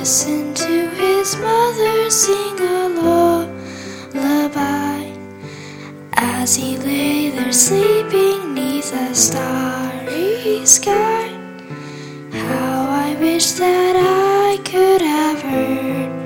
listen to his mother sing a lullaby as he lay there sleeping neath a starry sky. How I wish that I could have heard.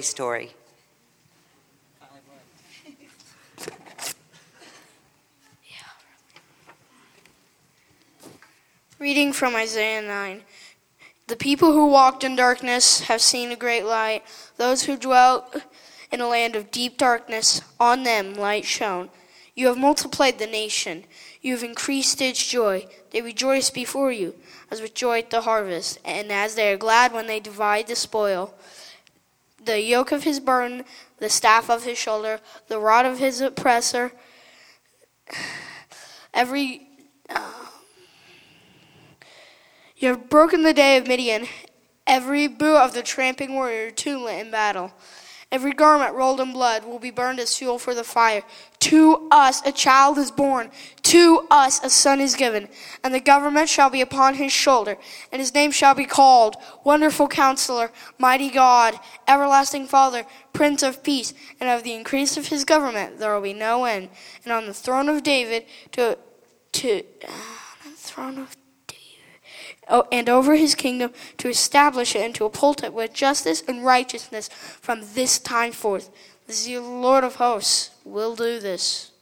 Story? Reading from Isaiah 9. The people who walked in darkness have seen a great light. Those who dwelt in a land of deep darkness, on them light shone. You have multiplied the nation. You have increased its joy. They rejoice before you, as with joy at the harvest, and as they are glad when they divide the spoil. The yoke of his burden, the staff of his shoulder, the rod of his oppressor, every. Uh, you have broken the day of Midian, every boot of the tramping warrior tuned in battle. Every garment rolled in blood will be burned as fuel for the fire. To us a child is born, to us a son is given, and the government shall be upon his shoulder, and his name shall be called Wonderful Counselor, Mighty God, Everlasting Father, Prince of Peace, and of the increase of his government there will be no end. And on the throne of David to to uh, on the throne of and over his kingdom to establish it and to uphold it with justice and righteousness from this time forth. The Lord of hosts will do this.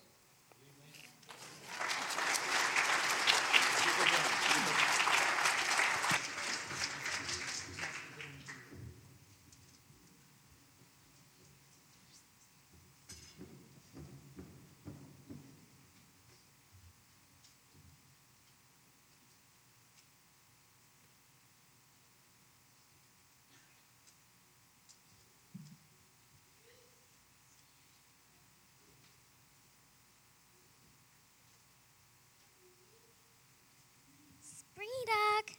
Springy dog.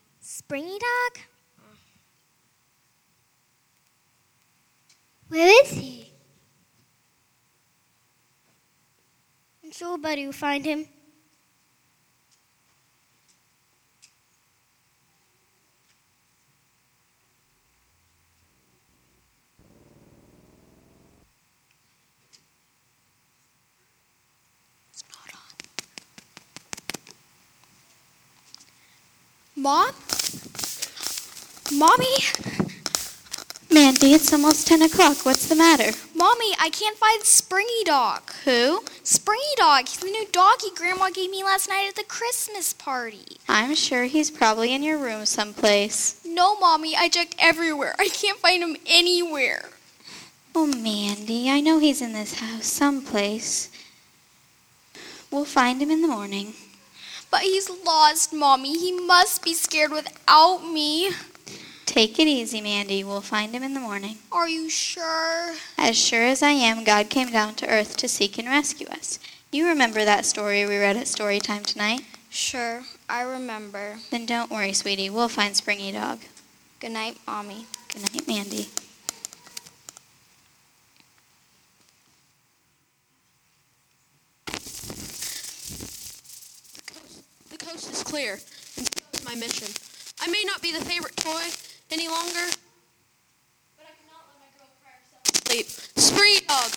Springy dog. Where is he? I'm sure Buddy will find him. Mom? Mommy? Mandy, it's almost 10 o'clock. What's the matter? Mommy, I can't find Springy Dog. Who? Springy Dog. He's the new doggy Grandma gave me last night at the Christmas party. I'm sure he's probably in your room someplace. No, Mommy, I checked everywhere. I can't find him anywhere. Oh, Mandy, I know he's in this house someplace. We'll find him in the morning. But he's lost, Mommy. He must be scared without me. Take it easy, Mandy. We'll find him in the morning. Are you sure? As sure as I am, God came down to earth to seek and rescue us. You remember that story we read at story time tonight? Sure, I remember. Then don't worry, sweetie. We'll find Springy Dog. Good night, Mommy. Good night, Mandy. The coast is clear, and so is my mission. I may not be the favorite toy any longer, but I cannot let my girl cry herself sleep. Spree dog,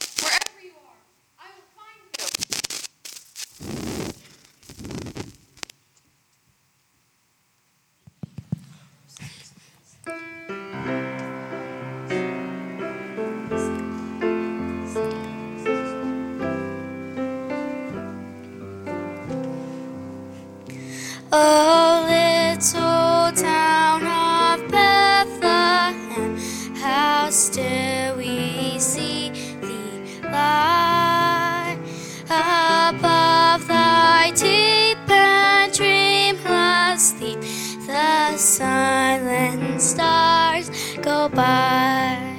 by,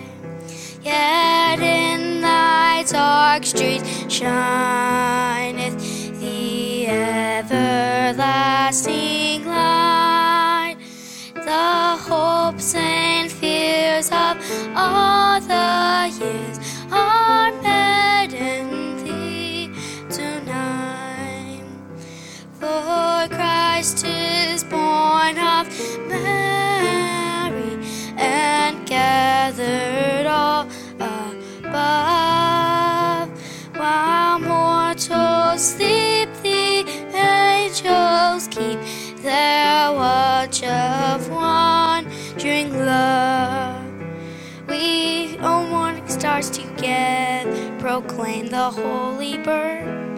yet in thy dark streets shineth the everlasting light. The hopes and fears of all the years are met in thee tonight. For Christ is born keep their watch of wandering love. We, O morning stars, together proclaim the holy birth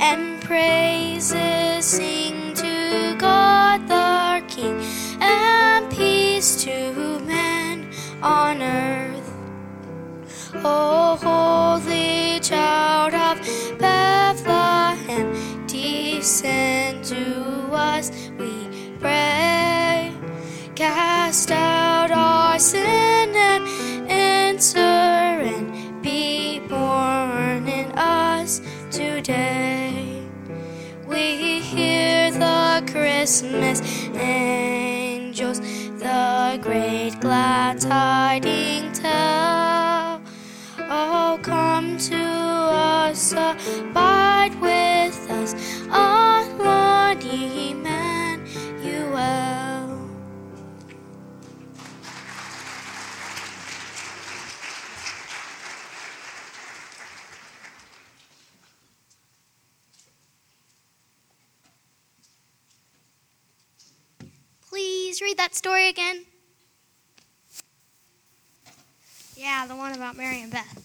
and praises sing to God the King and peace to men on earth. O holy child of Bethlehem, descend to us, we pray. Cast out our sin and enter and be born in us today. We hear the Christmas angels, the great glad tidings tell. Oh, come to us, abide with our Lord Emmanuel. Please read that story again. Yeah, the one about Mary and Beth.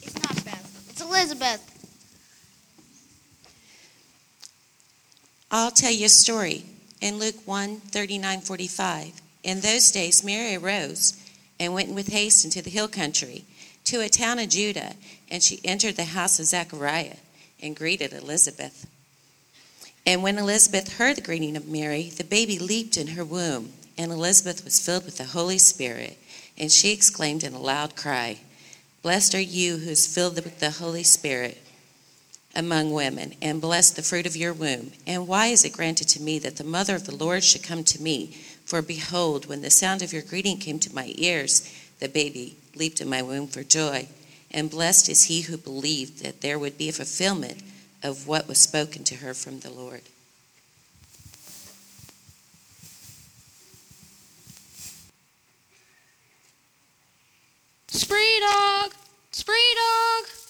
It's not Beth. It's Elizabeth. I'll tell you a story. In Luke 1 39 45, in those days Mary arose and went with haste into the hill country to a town of Judah, and she entered the house of Zechariah and greeted Elizabeth. And when Elizabeth heard the greeting of Mary, the baby leaped in her womb, and Elizabeth was filled with the Holy Spirit, and she exclaimed in a loud cry, Blessed are you who is filled with the Holy Spirit among women, and blessed the fruit of your womb. And why is it granted to me that the mother of the Lord should come to me? For behold, when the sound of your greeting came to my ears, the baby leaped in my womb for joy. And blessed is he who believed that there would be a fulfillment of what was spoken to her from the Lord. Spree dog! Spree dog!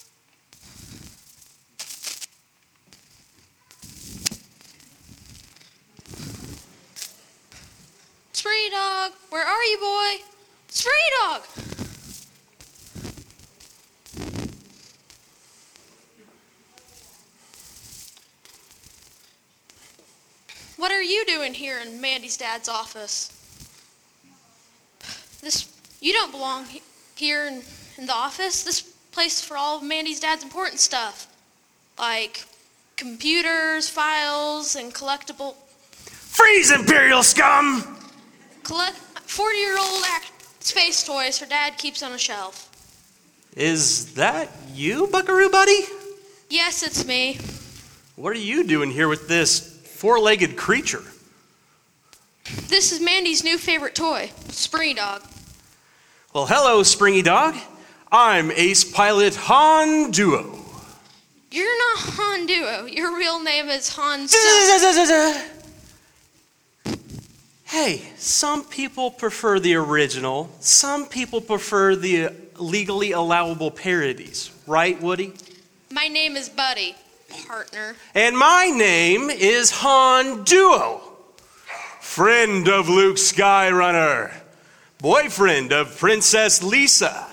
Spree dog! Where are you, boy? Spree dog! What are you doing here in Mandy's dad's office? This you don't belong he- here in, in the office. This place for all of Mandy's dad's important stuff, like computers, files, and collectible Freeze, Imperial scum! Collect forty-year-old space toys her dad keeps on a shelf. Is that you, Buckaroo Buddy? Yes, it's me. What are you doing here with this four legged creature? This is Mandy's new favorite toy, Springy Dog. Well, hello, Springy Dog. I'm Ace Pilot Han Duo. You're not Han Duo. Your real name is Han. Hey, some people prefer the original, some people prefer the legally allowable parodies, right, Woody? My name is Buddy, partner. And my name is Han Duo, friend of Luke Skyrunner, boyfriend of Princess Lisa,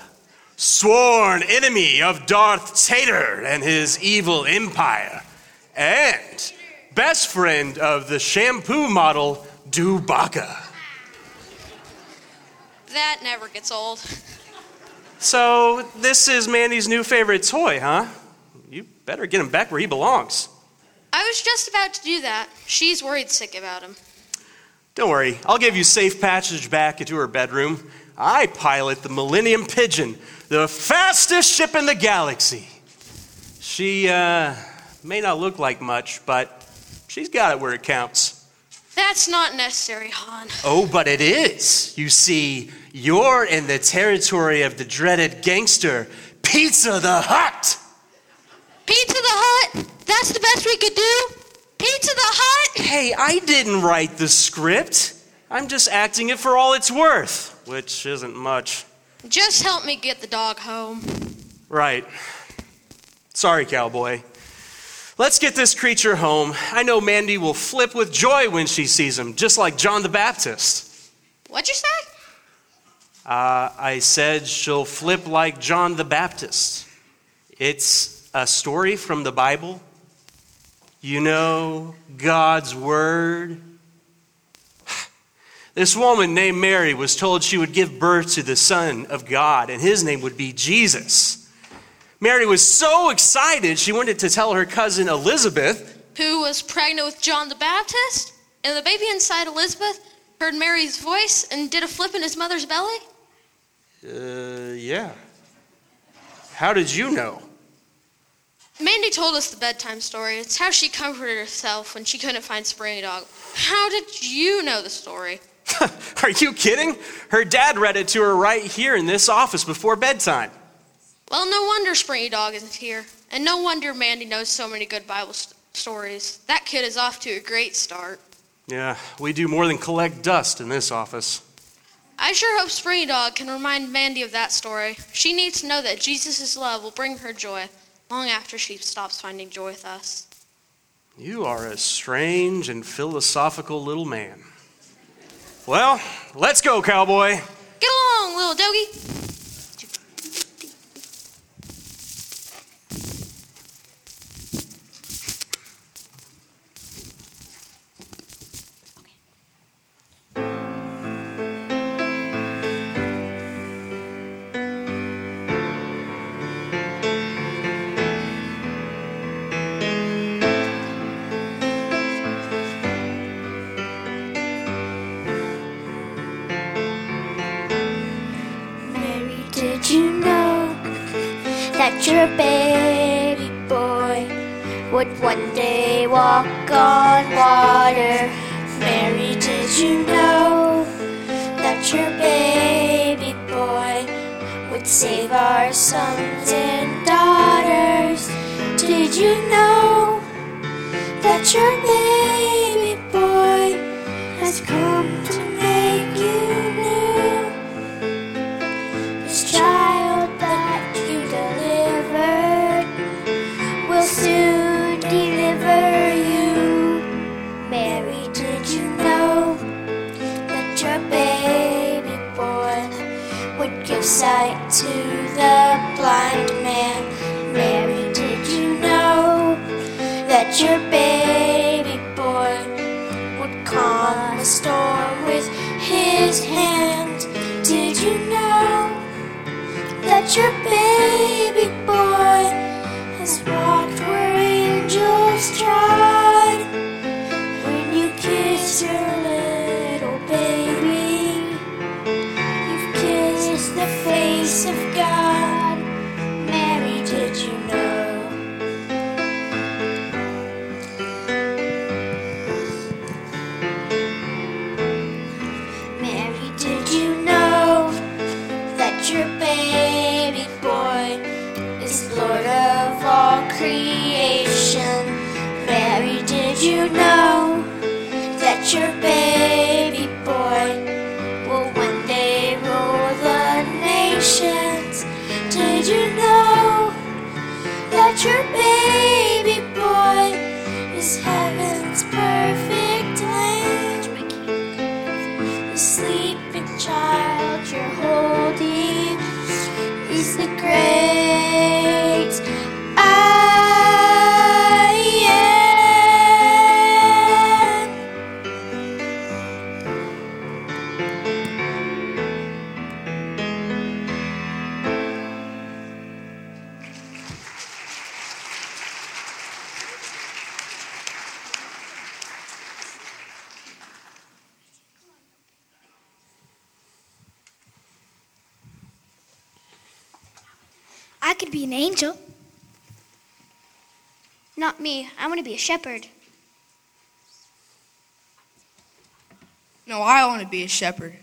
sworn enemy of Darth Tater and his evil empire, and best friend of the shampoo model Dubaka. That never gets old. So, this is Mandy's new favorite toy, huh? You better get him back where he belongs. I was just about to do that. She's worried sick about him. Don't worry, I'll give you safe passage back into her bedroom. I pilot the Millennium Pigeon, the fastest ship in the galaxy. She uh, may not look like much, but she's got it where it counts. That's not necessary, Han. Oh, but it is. You see, you're in the territory of the dreaded gangster, Pizza the Hut. Pizza the Hut? That's the best we could do? Pizza the Hut? Hey, I didn't write the script. I'm just acting it for all it's worth, which isn't much. Just help me get the dog home. Right. Sorry, cowboy. Let's get this creature home. I know Mandy will flip with joy when she sees him, just like John the Baptist. What'd you say? Uh, I said she'll flip like John the Baptist. It's a story from the Bible. You know, God's Word. This woman named Mary was told she would give birth to the Son of God, and his name would be Jesus. Mary was so excited, she wanted to tell her cousin Elizabeth. Who was pregnant with John the Baptist? And the baby inside Elizabeth heard Mary's voice and did a flip in his mother's belly? Uh, yeah. How did you know? Mandy told us the bedtime story. It's how she comforted herself when she couldn't find Springy Dog. How did you know the story? Are you kidding? Her dad read it to her right here in this office before bedtime. Well, no wonder Springy Dog isn't here. And no wonder Mandy knows so many good Bible st- stories. That kid is off to a great start. Yeah, we do more than collect dust in this office. I sure hope Springy Dog can remind Mandy of that story. She needs to know that Jesus' love will bring her joy long after she stops finding joy with us. You are a strange and philosophical little man. Well, let's go, cowboy. Get along, little doggy. One day walk on water? Mary, did you know that your baby boy would save our sons and daughters? Did you know that your baby you know that your baby Not me. I want to be a shepherd. No, I want to be a shepherd.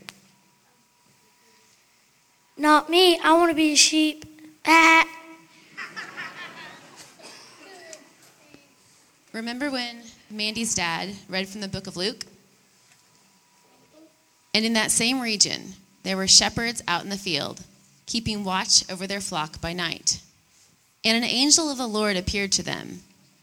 Not me. I want to be a sheep. Ah. Remember when Mandy's dad read from the book of Luke? And in that same region, there were shepherds out in the field, keeping watch over their flock by night. And an angel of the Lord appeared to them,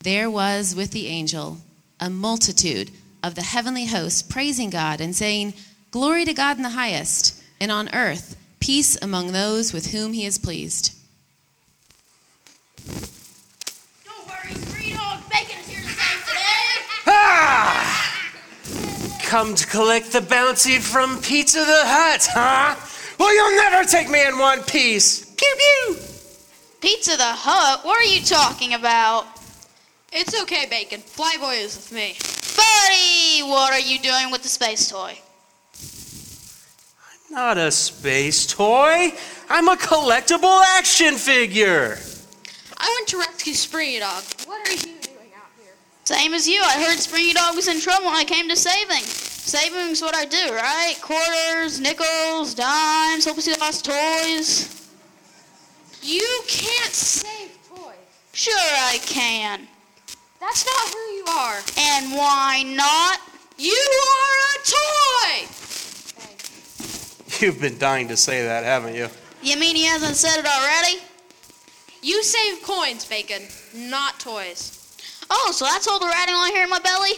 there was with the angel a multitude of the heavenly hosts praising God and saying, Glory to God in the highest, and on earth, peace among those with whom he is pleased. Don't worry, Green Hog Bacon is here to save today. Ah! Come to collect the bounty from Pizza the Hut, huh? Well, you'll never take me in one piece. Pew pew. Pizza the Hut? What are you talking about? It's okay, Bacon. Flyboy is with me. Buddy, what are you doing with the space toy? I'm not a space toy. I'm a collectible action figure. I went to rescue Springy Dog. What are you doing out here? Same as you. I heard Springy Dog was in trouble and I came to saving. Saving's what I do, right? Quarters, nickels, dimes, see lost toys. You can't save toys. Sure I can. That's not who you are. And why not? You are a toy! You've been dying to say that, haven't you? You mean he hasn't said it already? You save coins, Bacon, not toys. Oh, so that's all the ratting I hear in my belly?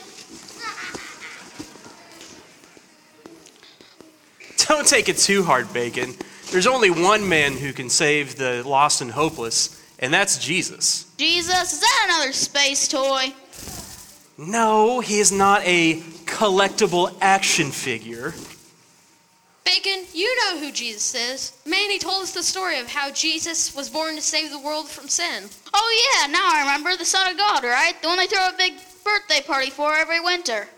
Don't take it too hard, Bacon. There's only one man who can save the lost and hopeless, and that's Jesus. Jesus, is that another space toy? No, he is not a collectible action figure. Bacon, you know who Jesus is. Manny told us the story of how Jesus was born to save the world from sin. Oh, yeah, now I remember. The Son of God, right? The one they throw a big birthday party for every winter.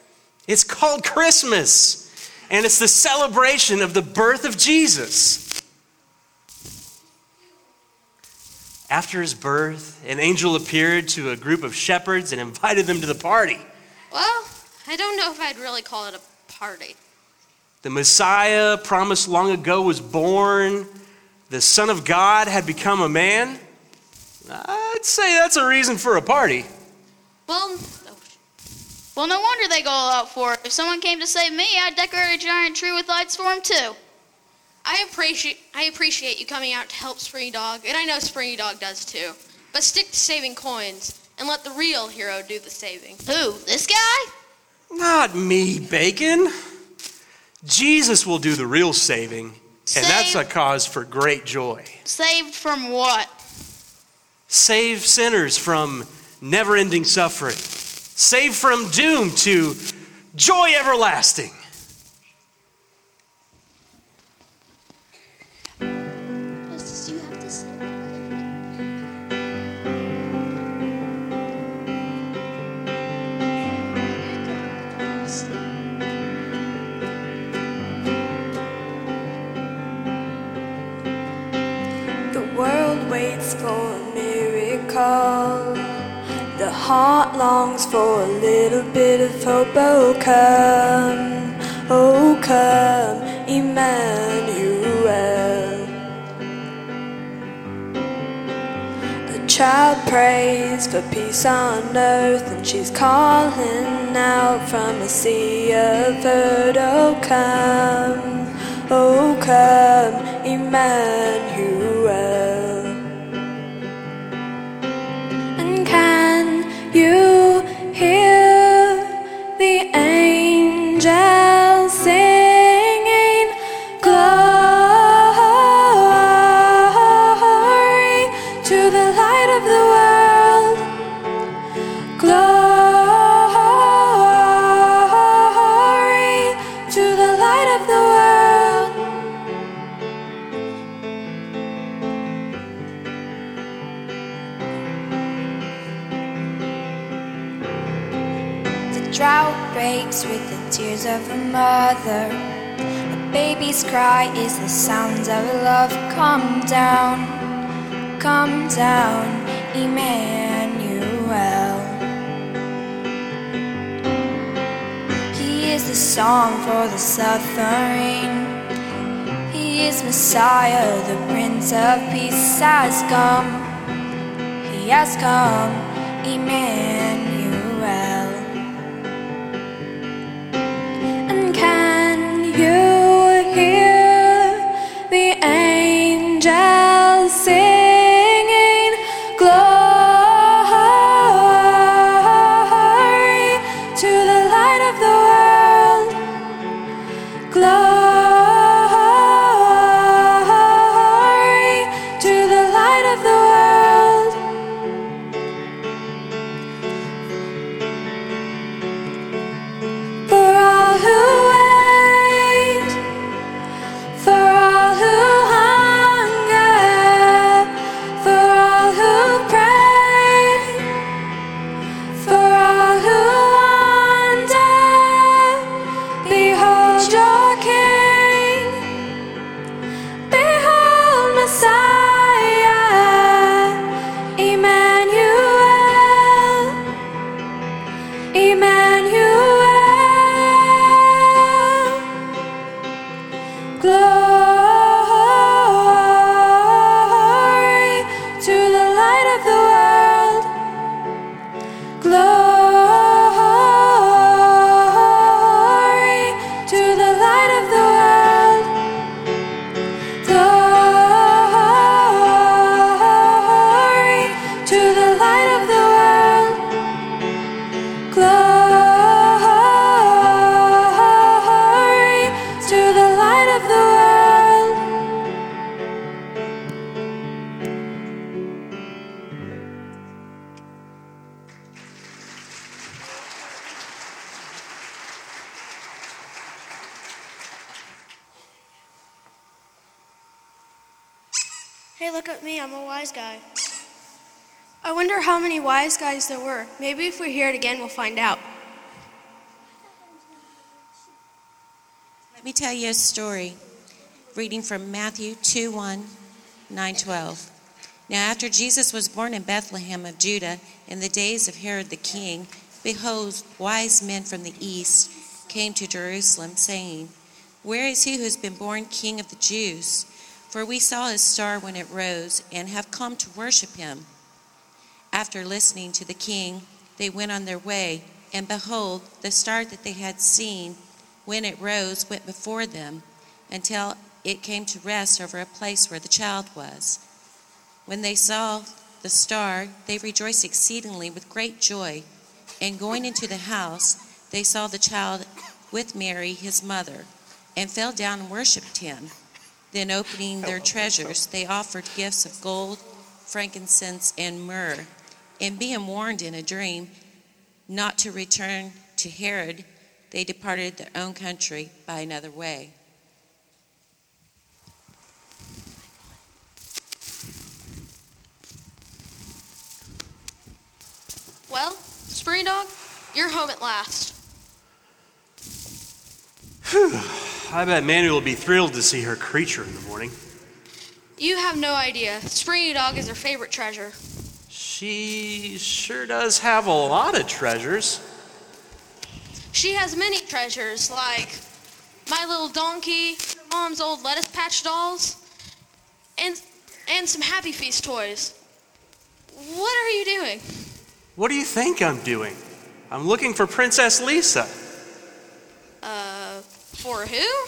It's called Christmas, and it's the celebration of the birth of Jesus. After his birth, an angel appeared to a group of shepherds and invited them to the party. Well, I don't know if I'd really call it a party. The Messiah promised long ago was born. The Son of God had become a man. I'd say that's a reason for a party. Well, Well, no wonder they go all out for it. If someone came to save me, I'd decorate a giant tree with lights for him, too. I appreciate I appreciate you coming out to help Springy Dog, and I know Springy Dog does too. But stick to saving coins and let the real hero do the saving. Who? This guy? Not me, Bacon. Jesus will do the real saving, and that's a cause for great joy. Saved from what? Save sinners from never ending suffering, save from doom to joy everlasting. Miracle. The heart longs for a little bit of hope. Oh, come, oh, come, Emmanuel. A child prays for peace on earth, and she's calling out from a sea of hurt. Oh, come, oh, come, Emmanuel. Mother. A baby's cry is the sounds of love. Come down, come down, Emmanuel. He is the song for the suffering. He is Messiah, the Prince of Peace has come. He has come, Emmanuel. Many wise guys there were. Maybe if we hear it again, we'll find out. Let me tell you a story. Reading from Matthew 2 1, 9 12. Now, after Jesus was born in Bethlehem of Judah, in the days of Herod the king, behold, wise men from the east came to Jerusalem, saying, Where is he who has been born king of the Jews? For we saw his star when it rose, and have come to worship him. After listening to the king, they went on their way, and behold, the star that they had seen when it rose went before them until it came to rest over a place where the child was. When they saw the star, they rejoiced exceedingly with great joy. And going into the house, they saw the child with Mary, his mother, and fell down and worshipped him. Then, opening their treasures, they offered gifts of gold, frankincense, and myrrh. And being warned in a dream not to return to Herod, they departed their own country by another way. Well, Spring Dog, you're home at last. I bet Manny will be thrilled to see her creature in the morning. You have no idea. Springy Dog is her favorite treasure. She sure does have a lot of treasures. She has many treasures, like my little donkey, her mom's old lettuce patch dolls, and and some Happy Feast toys. What are you doing? What do you think I'm doing? I'm looking for Princess Lisa. Uh, for who?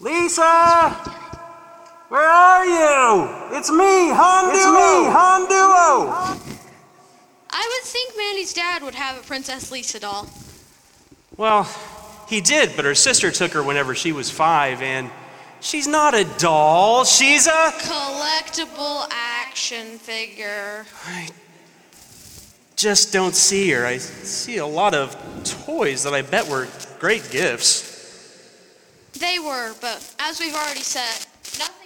Lisa! Where are you? It's me, Han Duo! It's me, Han Duo! I would think Mandy's dad would have a Princess Lisa doll. Well, he did, but her sister took her whenever she was five, and she's not a doll. She's a. Collectible action figure. I just don't see her. I see a lot of toys that I bet were great gifts. They were, but as we've already said, nothing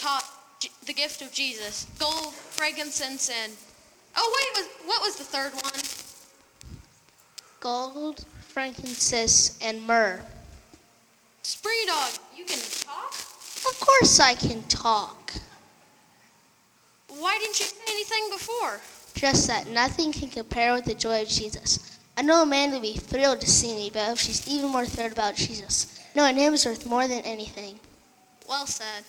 in here could top J- the gift of Jesus. Gold, frankincense, and oh wait, was what was the third one? Gold, frankincense, and myrrh. Spree dog, you can talk. Of course I can talk. Why didn't you say anything before? Just that nothing can compare with the joy of Jesus. I know Amanda would be thrilled to see me, but she's even more thrilled about Jesus. Knowing him is worth more than anything. Well said.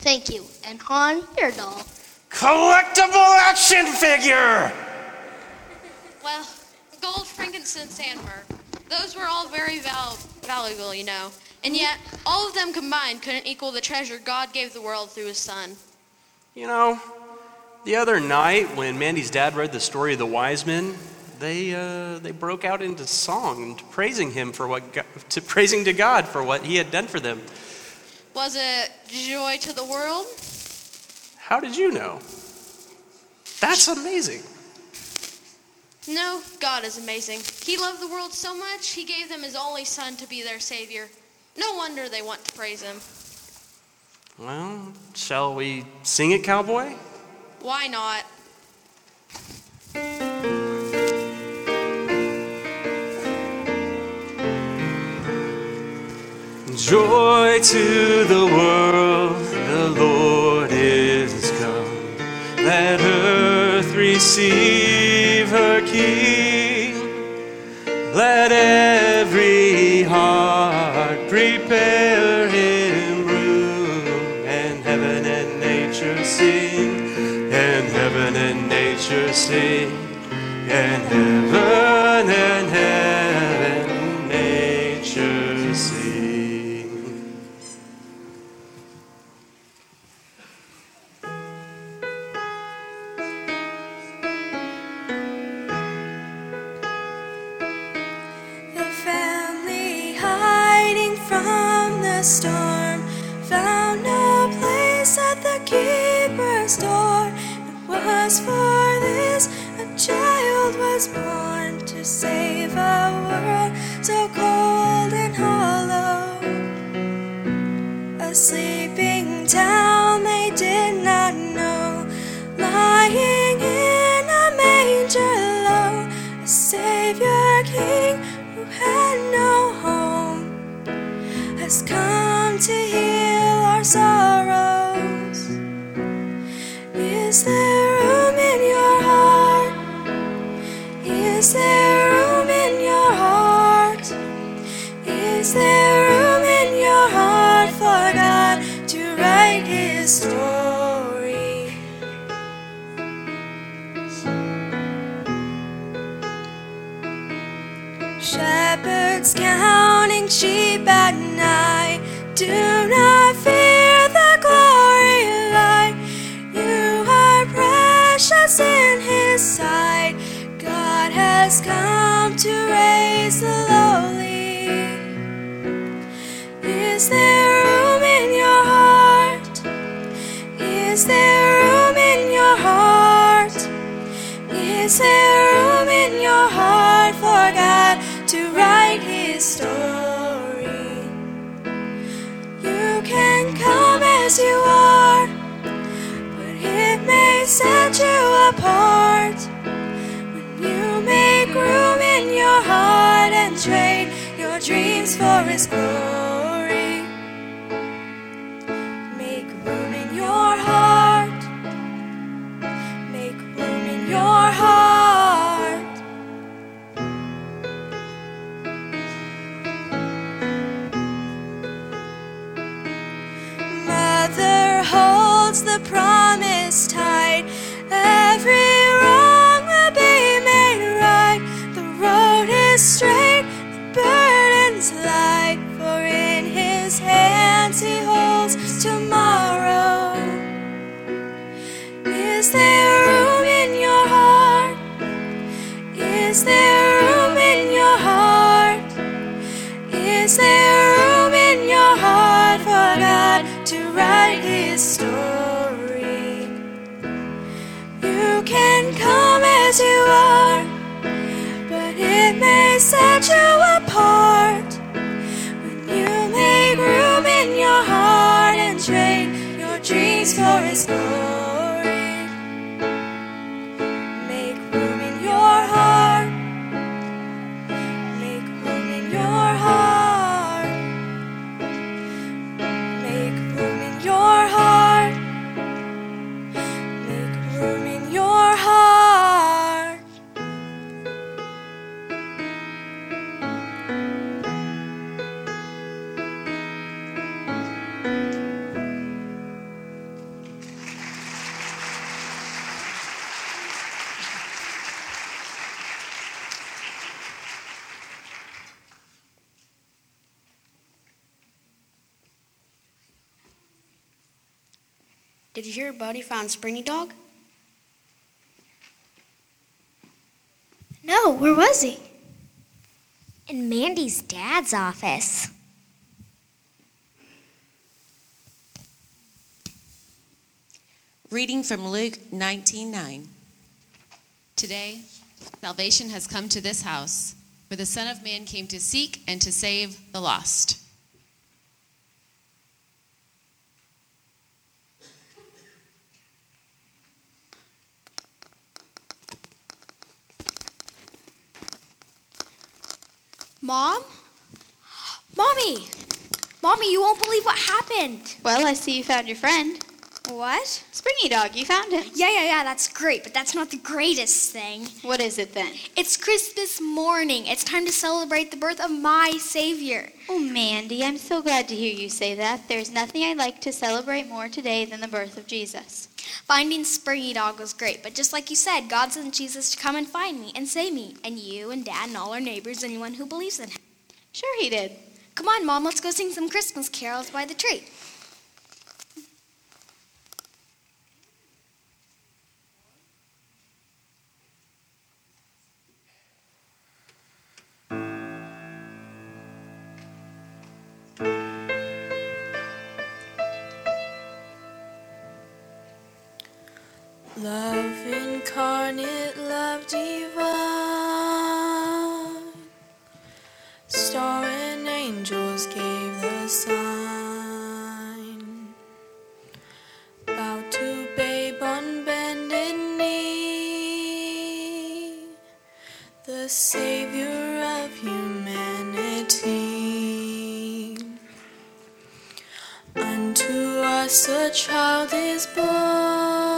Thank you. And Han, your doll. Collectible action figure! Well, gold, frankincense, and myrrh. Those were all very val- valuable, you know. And yet, all of them combined couldn't equal the treasure God gave the world through his son. You know, the other night when Mandy's dad read the story of the wise men, they uh, they broke out into song, praising him for what, God, to praising to God for what He had done for them. Was it joy to the world? How did you know? That's amazing. No, God is amazing. He loved the world so much, he gave them his only son to be their savior. No wonder they want to praise him. Well, shall we sing it, cowboy? Why not? Joy to the world, the Lord is come. Let earth receive her King. Let every heart prepare him room, and heaven and nature sing, and heaven and nature sing, and heaven and was for this a child was born to save a world so cold and hollow. A sleeping town they did not know, lying in a manger low, a savior king who had no home has come to heal our sorrow. Is there room in your heart? Is there room in your heart? Is there room in your heart for God to write His story? You can come as you are, but it may set you apart when you make room in your heart and trade your dreams for His glory. Did you hear Buddy found Springy Dog? No, where was he? In Mandy's dad's office. Reading from Luke 19:9. Today, salvation has come to this house, where the Son of Man came to seek and to save the lost. Mom? Mommy! Mommy, you won't believe what happened. Well, I see you found your friend. What? Springy Dog, you found him. Yeah, yeah, yeah, that's great, but that's not the greatest thing. What is it then? It's Christmas morning. It's time to celebrate the birth of my Savior. Oh, Mandy, I'm so glad to hear you say that. There's nothing I'd like to celebrate more today than the birth of Jesus. Finding Springy Dog was great, but just like you said, God sent Jesus to come and find me and save me, and you and Dad and all our neighbors, and anyone who believes in him. Sure, he did. Come on, Mom, let's go sing some Christmas carols by the tree. Love incarnate, love divine. Star and angels gave the sign. Bow to babe on bended knee. The Savior of humanity. Unto us a child is born.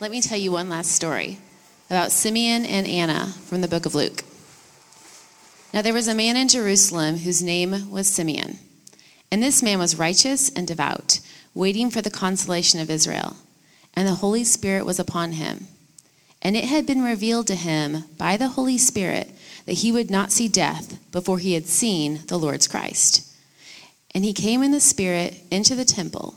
Let me tell you one last story about Simeon and Anna from the book of Luke. Now, there was a man in Jerusalem whose name was Simeon. And this man was righteous and devout, waiting for the consolation of Israel. And the Holy Spirit was upon him. And it had been revealed to him by the Holy Spirit that he would not see death before he had seen the Lord's Christ. And he came in the Spirit into the temple.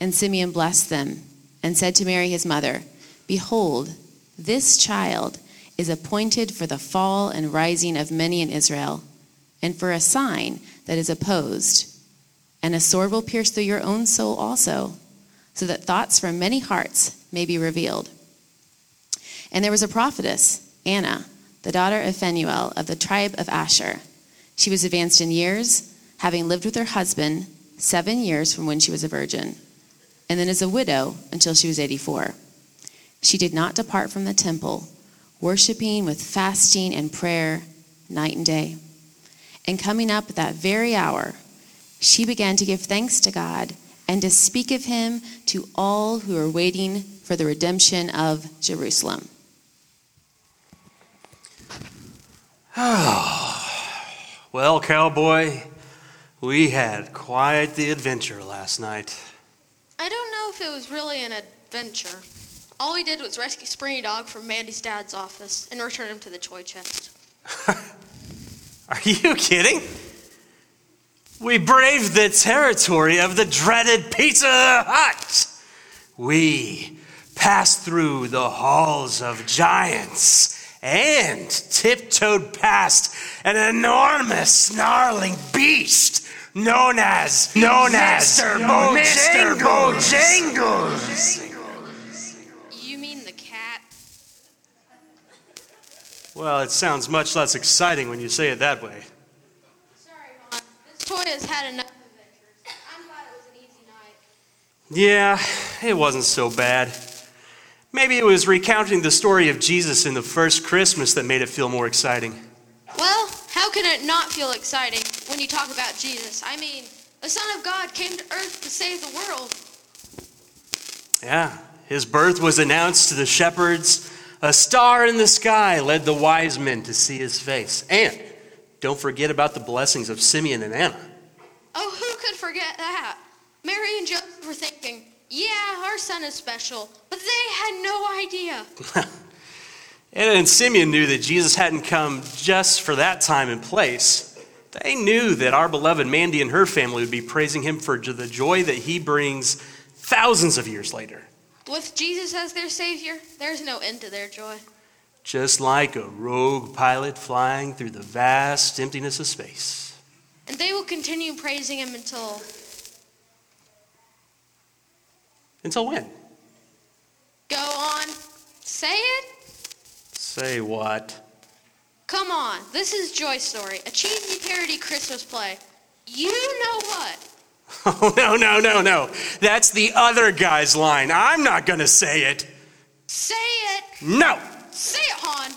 And Simeon blessed them and said to Mary his mother, Behold, this child is appointed for the fall and rising of many in Israel, and for a sign that is opposed. And a sword will pierce through your own soul also, so that thoughts from many hearts may be revealed. And there was a prophetess, Anna, the daughter of Phanuel of the tribe of Asher. She was advanced in years, having lived with her husband seven years from when she was a virgin, and then as a widow until she was 84. She did not depart from the temple, worshiping with fasting and prayer night and day. And coming up at that very hour, she began to give thanks to God and to speak of him to all who are waiting for the redemption of Jerusalem. Well, cowboy, We had quite the adventure last night. I don't know if it was really an adventure. All we did was rescue Springy Dog from Mandy's dad's office and return him to the toy chest. Are you kidding? We braved the territory of the dreaded Pizza Hut. We passed through the halls of giants and tiptoed past an enormous snarling beast known as known as Mr. Mr. Bojangles. Bojangles. You mean the cat? Well, it sounds much less exciting when you say it that way. Sorry, Mom. This toy has had enough adventures. I'm glad it was an easy night. Yeah, it wasn't so bad. Maybe it was recounting the story of Jesus in the first Christmas that made it feel more exciting. Well, how can it not feel exciting when you talk about Jesus? I mean, the Son of God came to earth to save the world. Yeah, his birth was announced to the shepherds. A star in the sky led the wise men to see his face. And don't forget about the blessings of Simeon and Anna. Oh, who could forget that? Mary and Joseph were thinking, yeah, our son is special, but they had no idea. Anna and Simeon knew that Jesus hadn't come just for that time and place. They knew that our beloved Mandy and her family would be praising him for the joy that he brings thousands of years later. With Jesus as their Savior, there's no end to their joy. Just like a rogue pilot flying through the vast emptiness of space. And they will continue praising Him until. Until when? Go on. Say it. Say what? Come on. This is Joy Story, a cheesy parody Christmas play. You know what? Oh, no, no, no, no. That's the other guy's line. I'm not going to say it. Say it. No, Say it, Han.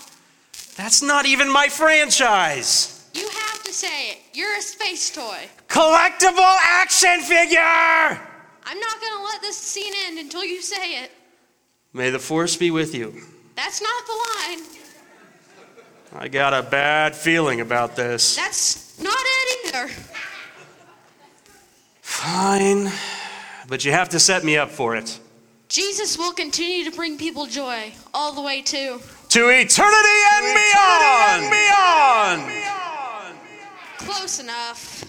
that's not even my franchise. You have to say it. You're a space toy. Collectible action figure! I'm not going to let this scene end until you say it. May the force be with you. That's not the line. I got a bad feeling about this. That's not it either. Fine, but you have to set me up for it. Jesus will continue to bring people joy all the way to. To eternity and beyond! beyond! Close enough.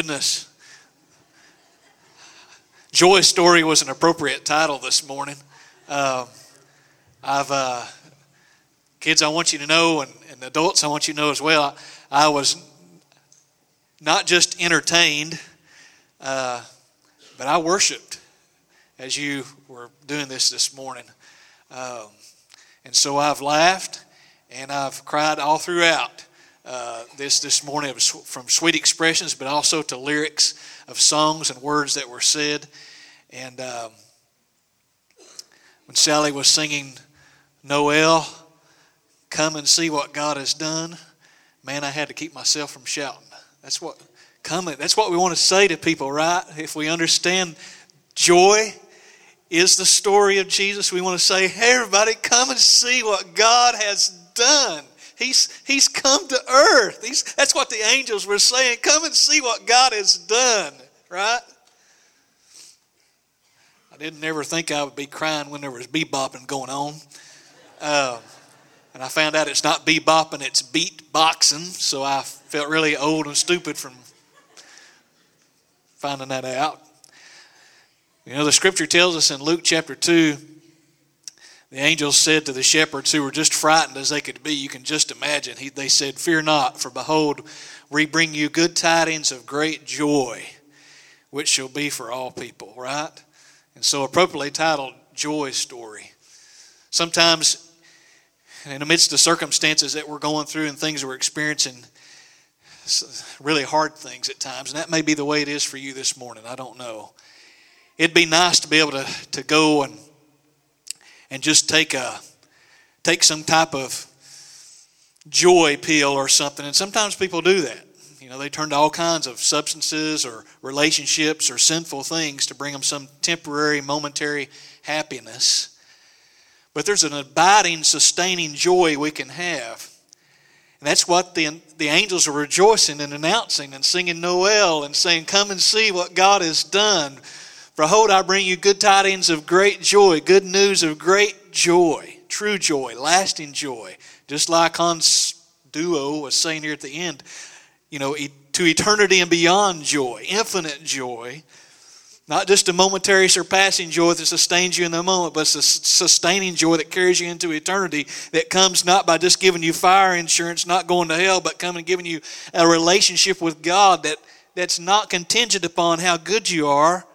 Goodness. Joy Story was an appropriate title this morning. Uh, I've, uh, kids, I want you to know, and, and adults, I want you to know as well, I, I was not just entertained, uh, but I worshiped as you were doing this this morning. Um, and so I've laughed and I've cried all throughout uh, this this morning from sweet expressions, but also to lyrics of songs and words that were said. And um, when Sally was singing Noel, come and see what God has done, man, I had to keep myself from shouting. That's what coming. That's what we want to say to people, right? If we understand joy is the story of Jesus, we want to say, "Hey, everybody, come and see what God has done." He's, he's come to earth. He's, that's what the angels were saying. Come and see what God has done, right? I didn't ever think I would be crying when there was bebopping going on. Uh, and I found out it's not bebopping, it's beat boxing. So I felt really old and stupid from finding that out. You know, the scripture tells us in Luke chapter 2 the angels said to the shepherds who were just frightened as they could be, you can just imagine, he, they said, Fear not, for behold, we bring you good tidings of great joy, which shall be for all people, right? And so, appropriately titled, Joy Story. Sometimes, in amidst the circumstances that we're going through and things we're experiencing, really hard things at times, and that may be the way it is for you this morning. I don't know. It'd be nice to be able to, to go and and just take a take some type of joy pill or something. And sometimes people do that. You know, they turn to all kinds of substances or relationships or sinful things to bring them some temporary, momentary happiness. But there's an abiding, sustaining joy we can have. And that's what the, the angels are rejoicing and announcing and singing Noel and saying, Come and see what God has done. Behold, I bring you good tidings of great joy, good news of great joy, true joy, lasting joy. Just like Hans Duo was saying here at the end, you know, to eternity and beyond joy, infinite joy. Not just a momentary surpassing joy that sustains you in the moment, but a sustaining joy that carries you into eternity that comes not by just giving you fire insurance, not going to hell, but coming and giving you a relationship with God that, that's not contingent upon how good you are,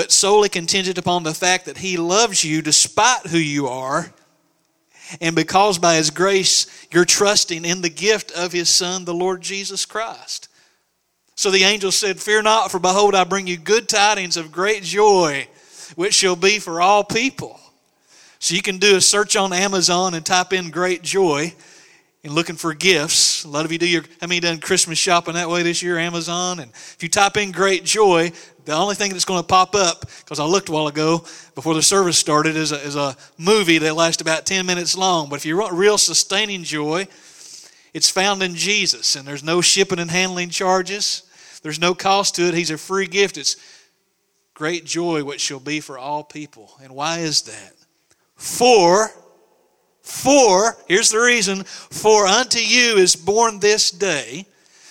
but solely contingent upon the fact that He loves you despite who you are. And because by His grace you're trusting in the gift of His Son, the Lord Jesus Christ. So the angel said, Fear not, for behold, I bring you good tidings of great joy, which shall be for all people. So you can do a search on Amazon and type in great joy and looking for gifts. A lot of you do your, how many done Christmas shopping that way this year, Amazon? And if you type in great joy, the only thing that's going to pop up, because I looked a while ago before the service started, is a, is a movie that lasts about 10 minutes long. But if you want real sustaining joy, it's found in Jesus. And there's no shipping and handling charges, there's no cost to it. He's a free gift. It's great joy, which shall be for all people. And why is that? For, for, here's the reason, for unto you is born this day.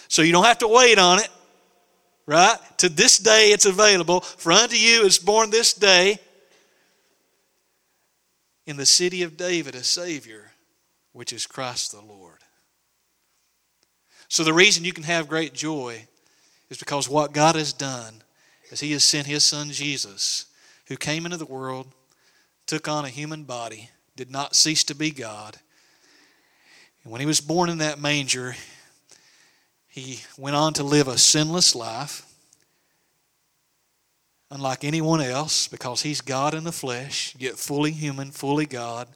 So you don't have to wait on it right? To this day it's available. For unto you is born this day in the city of David a Savior, which is Christ the Lord. So the reason you can have great joy is because what God has done is He has sent His Son Jesus, who came into the world, took on a human body, did not cease to be God. And when He was born in that manger, he went on to live a sinless life, unlike anyone else, because he's God in the flesh, yet fully human, fully God,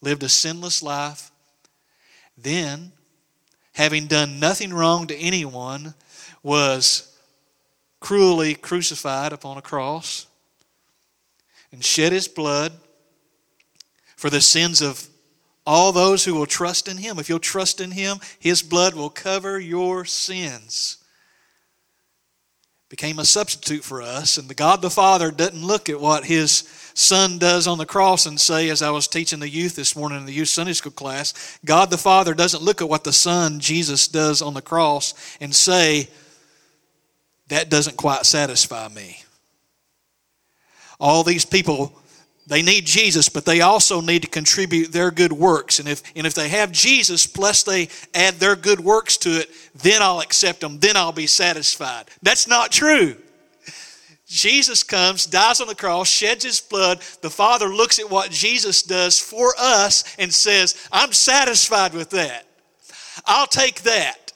lived a sinless life. Then, having done nothing wrong to anyone, was cruelly crucified upon a cross and shed his blood for the sins of all those who will trust in him. If you'll trust in him, his blood will cover your sins. Became a substitute for us, and the God the Father doesn't look at what his son does on the cross and say, as I was teaching the youth this morning in the youth Sunday school class, God the Father doesn't look at what the Son, Jesus, does on the cross and say, that doesn't quite satisfy me. All these people, they need Jesus, but they also need to contribute their good works. And if, and if they have Jesus, plus they add their good works to it, then I'll accept them, then I'll be satisfied. That's not true. Jesus comes, dies on the cross, sheds his blood. The Father looks at what Jesus does for us and says, I'm satisfied with that. I'll take that.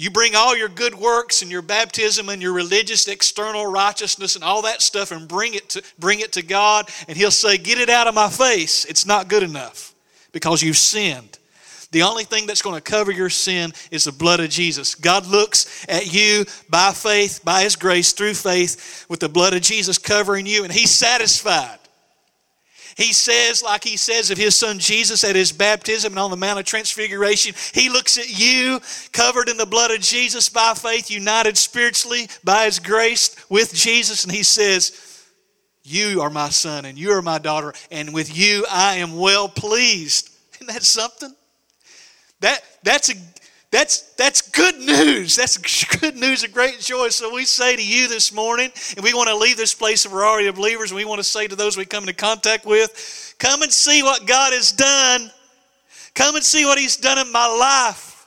You bring all your good works and your baptism and your religious external righteousness and all that stuff and bring it to, bring it to God, and He'll say, Get it out of my face. It's not good enough because you've sinned. The only thing that's going to cover your sin is the blood of Jesus. God looks at you by faith, by His grace, through faith, with the blood of Jesus covering you, and He's satisfied. He says, like He says of His Son Jesus at His baptism and on the Mount of Transfiguration, He looks at you covered in the blood of Jesus by faith, united spiritually by His grace with Jesus, and He says, You are my son and you are my daughter, and with you I am well pleased. Isn't that something? That, that's, a, that's, that's good news. That's good news of great joy. So we say to you this morning, and we want to leave this place of variety of believers, and we want to say to those we come into contact with, come and see what God has done. Come and see what He's done in my life.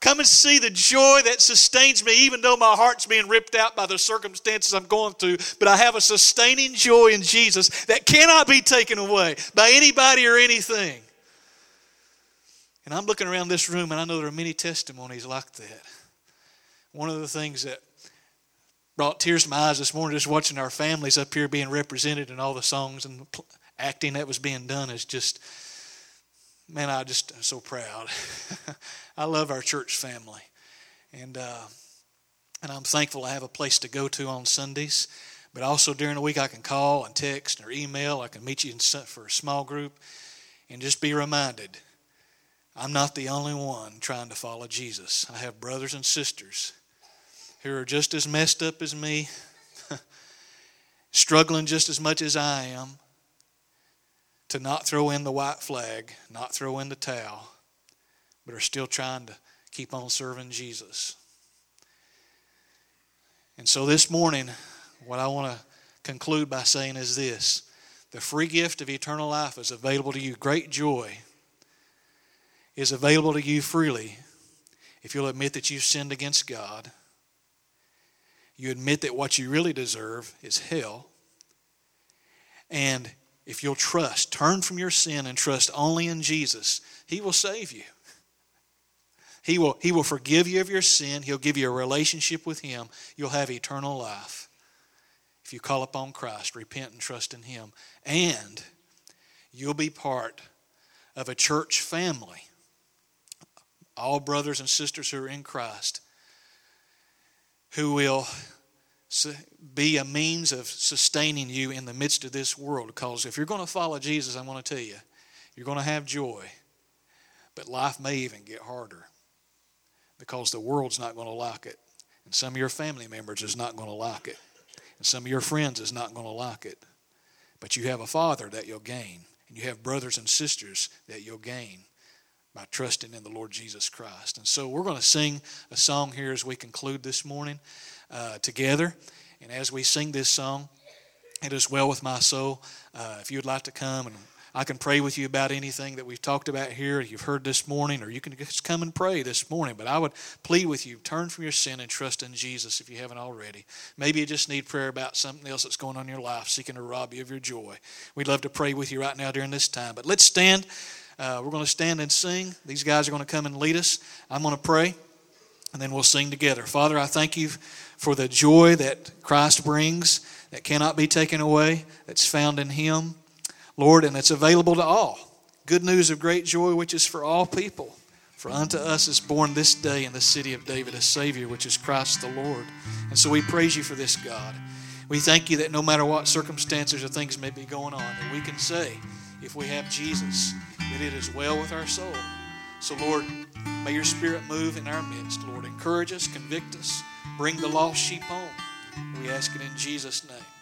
Come and see the joy that sustains me, even though my heart's being ripped out by the circumstances I'm going through. But I have a sustaining joy in Jesus that cannot be taken away by anybody or anything. And I'm looking around this room and I know there are many testimonies like that. One of the things that brought tears to my eyes this morning, just watching our families up here being represented in all the songs and acting that was being done, is just, man, I just am so proud. I love our church family. And, uh, and I'm thankful I have a place to go to on Sundays. But also during the week, I can call and text or email. I can meet you for a small group and just be reminded I'm not the only one trying to follow Jesus. I have brothers and sisters who are just as messed up as me, struggling just as much as I am to not throw in the white flag, not throw in the towel, but are still trying to keep on serving Jesus. And so this morning, what I want to conclude by saying is this the free gift of eternal life is available to you. Great joy is available to you freely if you'll admit that you've sinned against God. You admit that what you really deserve is hell. And if you'll trust, turn from your sin and trust only in Jesus, He will save you. He will, he will forgive you of your sin. He'll give you a relationship with Him. You'll have eternal life if you call upon Christ, repent and trust in Him. And you'll be part of a church family all brothers and sisters who are in Christ, who will be a means of sustaining you in the midst of this world. Because if you're going to follow Jesus, I want to tell you, you're going to have joy, but life may even get harder because the world's not going to like it. And some of your family members is not going to like it. And some of your friends is not going to like it. But you have a father that you'll gain. And you have brothers and sisters that you'll gain by trusting in the Lord Jesus Christ. And so we're going to sing a song here as we conclude this morning uh, together. And as we sing this song, it is well with my soul. Uh, if you would like to come and I can pray with you about anything that we've talked about here, you've heard this morning, or you can just come and pray this morning. But I would plead with you turn from your sin and trust in Jesus if you haven't already. Maybe you just need prayer about something else that's going on in your life, seeking to rob you of your joy. We'd love to pray with you right now during this time. But let's stand. Uh, we're going to stand and sing. These guys are going to come and lead us. I'm going to pray, and then we'll sing together. Father, I thank you for the joy that Christ brings that cannot be taken away, that's found in Him, Lord, and it's available to all. Good news of great joy, which is for all people. For unto us is born this day in the city of David a Savior, which is Christ the Lord. And so we praise you for this, God. We thank you that no matter what circumstances or things may be going on, that we can say, if we have Jesus, that it is well with our soul. So, Lord, may your spirit move in our midst. Lord, encourage us, convict us, bring the lost sheep home. We ask it in Jesus' name.